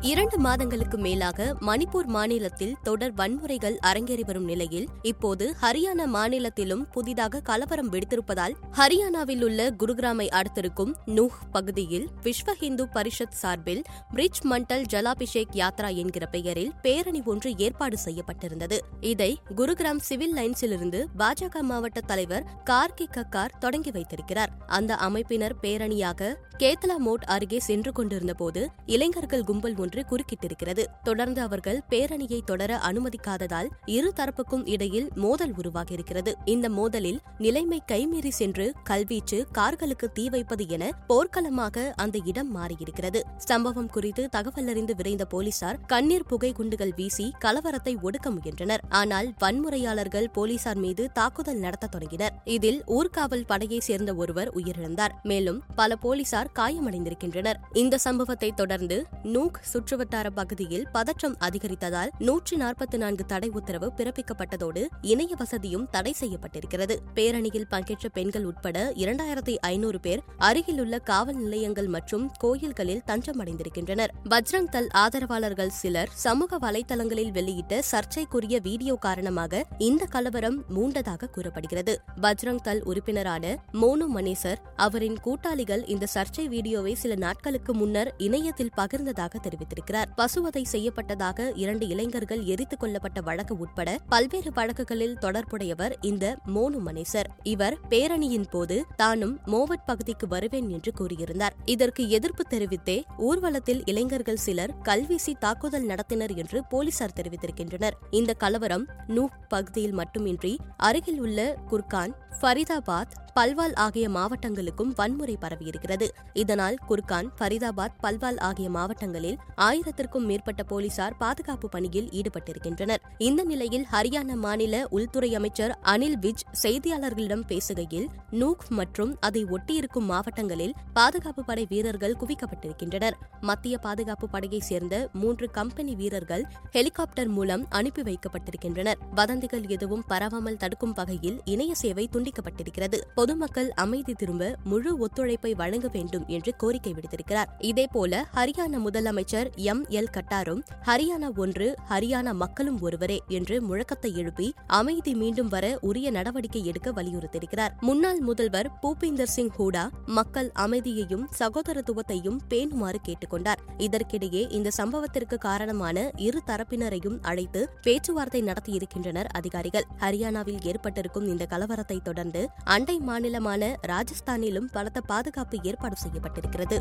இரண்டு மாதங்களுக்கு மேலாக மணிப்பூர் மாநிலத்தில் தொடர் வன்முறைகள் அரங்கேறி வரும் நிலையில் இப்போது ஹரியானா மாநிலத்திலும் புதிதாக கலவரம் வெடித்திருப்பதால் ஹரியானாவில் உள்ள குருகிராமை அடுத்திருக்கும் நூஹ் பகுதியில் விஸ்வ ஹிந்து பரிஷத் சார்பில் பிரிட்ஜ் மண்டல் ஜலாபிஷேக் யாத்ரா என்கிற பெயரில் பேரணி ஒன்று ஏற்பாடு செய்யப்பட்டிருந்தது. இதை குருகிராம் சிவில் லைன்ஸிலிருந்து பாஜக மாவட்ட தலைவர் கார்கி கக்கார் தொடங்கி வைத்திருக்கிறார். அந்த அமைப்பினர் பேரணியாக கேத்லா மோட் அருகே சென்று கொண்டிருந்த போது இளைஞர்கள் கும்பல் ஒன்று குறுக்கிட்டிருக்கிறது. தொடர்ந்து அவர்கள் பேரணியை தொடர அனுமதிக்காததால் இரு தரப்புக்கும் இடையில் மோதல் உருவாகியிருக்கிறது. இந்த மோதலில் நிலைமை கைமீறி சென்று கல்வீச்சு கார்களுக்கு தீ வைப்பது என போர்க்களமாக அந்த இடம் மாறியிருக்கிறது. சம்பவம் குறித்து தகவல் அறிந்து விரைந்த போலீசார் கண்ணீர் புகை குண்டுகள் வீசி கலவரத்தை ஒடுக்க முயன்றனர். ஆனால் வன்முறையாளர்கள் போலீசார் மீது தாக்குதல் நடத்த தொடங்கினர். இதில் ஊர்காவல் படையை சேர்ந்த ஒருவர் உயிரிழந்தார். மேலும் பல போலீசார் காயமடைந்திருக்கின்றனர். இந்த சம்பவத்தை தொடர்ந்து நூக் சுற்றுவட்டார பகுதியில் பதற்றம் அதிகரித்ததால் நூற்றி நாற்பத்தி நான்கு தடை உத்தரவு பிறப்பிக்கப்பட்டதோடு இணைய வசதியும் தடை செய்யப்பட்டிருக்கிறது. பேரணியில் பங்கேற்ற பெண்கள் உட்பட இரண்டாயிரத்தி ஐநூறு பேர் அருகிலுள்ள காவல் நிலையங்கள் மற்றும் கோயில்களில் தஞ்சமடைந்திருக்கின்றனர். பஜ்ரங் தல் ஆதரவாளர்கள் சிலர் சமூக வலைதளங்களில் வெளியிட்ட சர்ச்சைக்குரிய வீடியோ காரணமாக இந்த கலவரம் மூண்டதாக கூறப்படுகிறது. பஜ்ரங் தல் உறுப்பினரான மோனு மனேசர் அவரின் கூட்டாளிகள் இந்த சர்ச்சை வீடியோவை சில நாட்களுக்கு முன்னர் இணையத்தில் பகிர்ந்ததாக தெரிவித்திருக்கிறார் பசுவதை செய்யப்பட்டதாக இரண்டு இளைஞர்கள் எரித்துக் கொல்லப்பட்ட வழக்கு உட்பட பல்வேறு வழக்குகளில் தொடர்புடையவர் இந்த மோனு மனேசர். இவர் பேரணியின் போது தானும் மோவட் பகுதிக்கு வருவேன் என்று கூறியிருந்தார். இதற்கு எதிர்ப்பு தெரிவித்தே ஊர்வலத்தில் இளைஞர்கள் சிலர் கல்வீசி தாக்குதல் நடத்தினர் என்று போலீசார் தெரிவித்திருக்கின்றனர். இந்த கலவரம் நூக் பகுதியில் மட்டுமின்றி அருகில் உள்ள குர்கான் ஃபரிதாபாத் பல்வால் ஆகிய மாவட்டங்களுக்கும் வன்முறை பரவியிருக்கிறது. இதனால் குர்கான் ஃபரிதாபாத் பல்வால் ஆகிய மாவட்டங்களில் ஆயிரத்திற்கும் மேற்பட்ட போலீசார் பாதுகாப்பு பணியில் ஈடுபட்டிருக்கின்றனர். இந்த நிலையில் ஹரியானா மாநில உள்துறை அமைச்சர் அனில் விஜ் செய்தியாளர்களிடம் பேசுகையில் நூக் மற்றும் அதை ஒட்டியிருக்கும் மாவட்டங்களில் பாதுகாப்பு படை வீரர்கள் குவிக்கப்பட்டிருக்கின்றனர். மத்திய பாதுகாப்பு படையைச் சேர்ந்த மூன்று கம்பெனி வீரர்கள் ஹெலிகாப்டர் மூலம் அனுப்பி வைக்கப்பட்டிருக்கின்றனர். வதந்திகள் எதுவும் பரவாமல் தடுக்கும் வகையில் இணைய சேவை துண்டிக்கப்பட்டிருக்கிறது. பொதுமக்கள் அமைதி திரும்ப முழு ஒத்துழைப்பை வழங்க வேண்டும் என்று கோரிக்கை விடுத்திருக்கிறார். இதேபோல ஹரியானா முதலமைச்சர் எம். எல். கட்டாரும் ஹரியானா ஒன்று ஹரியானா மக்களும் ஒருவரே என்று முழக்கத்தை எழுப்பி அமைதி மீண்டும் வர உரிய நடவடிக்கை எடுக்க வலியுறுத்தியிருக்கிறார். முன்னாள் முதல்வர் பூபிந்தர் சிங் ஹூடா மக்கள் அமைதியையும் சகோதரத்துவத்தையும் பேணுமாறு கேட்டுக்கொண்டார். இதற்கிடையே இந்த சம்பவத்திற்கு காரணமான இரு தரப்பினரையும் அழைத்து பேச்சுவார்த்தை நடத்தியிருக்கின்றனர் அதிகாரிகள். ஹரியானாவில் ஏற்பட்டிருக்கும் இந்த கலவரத்தை தொடர்ந்து அண்டை மாநிலமான ராஜஸ்தானிலும் பலத்த பாதுகாப்பு ஏற்பாடு செய்யப்பட்டிருக்கிறது.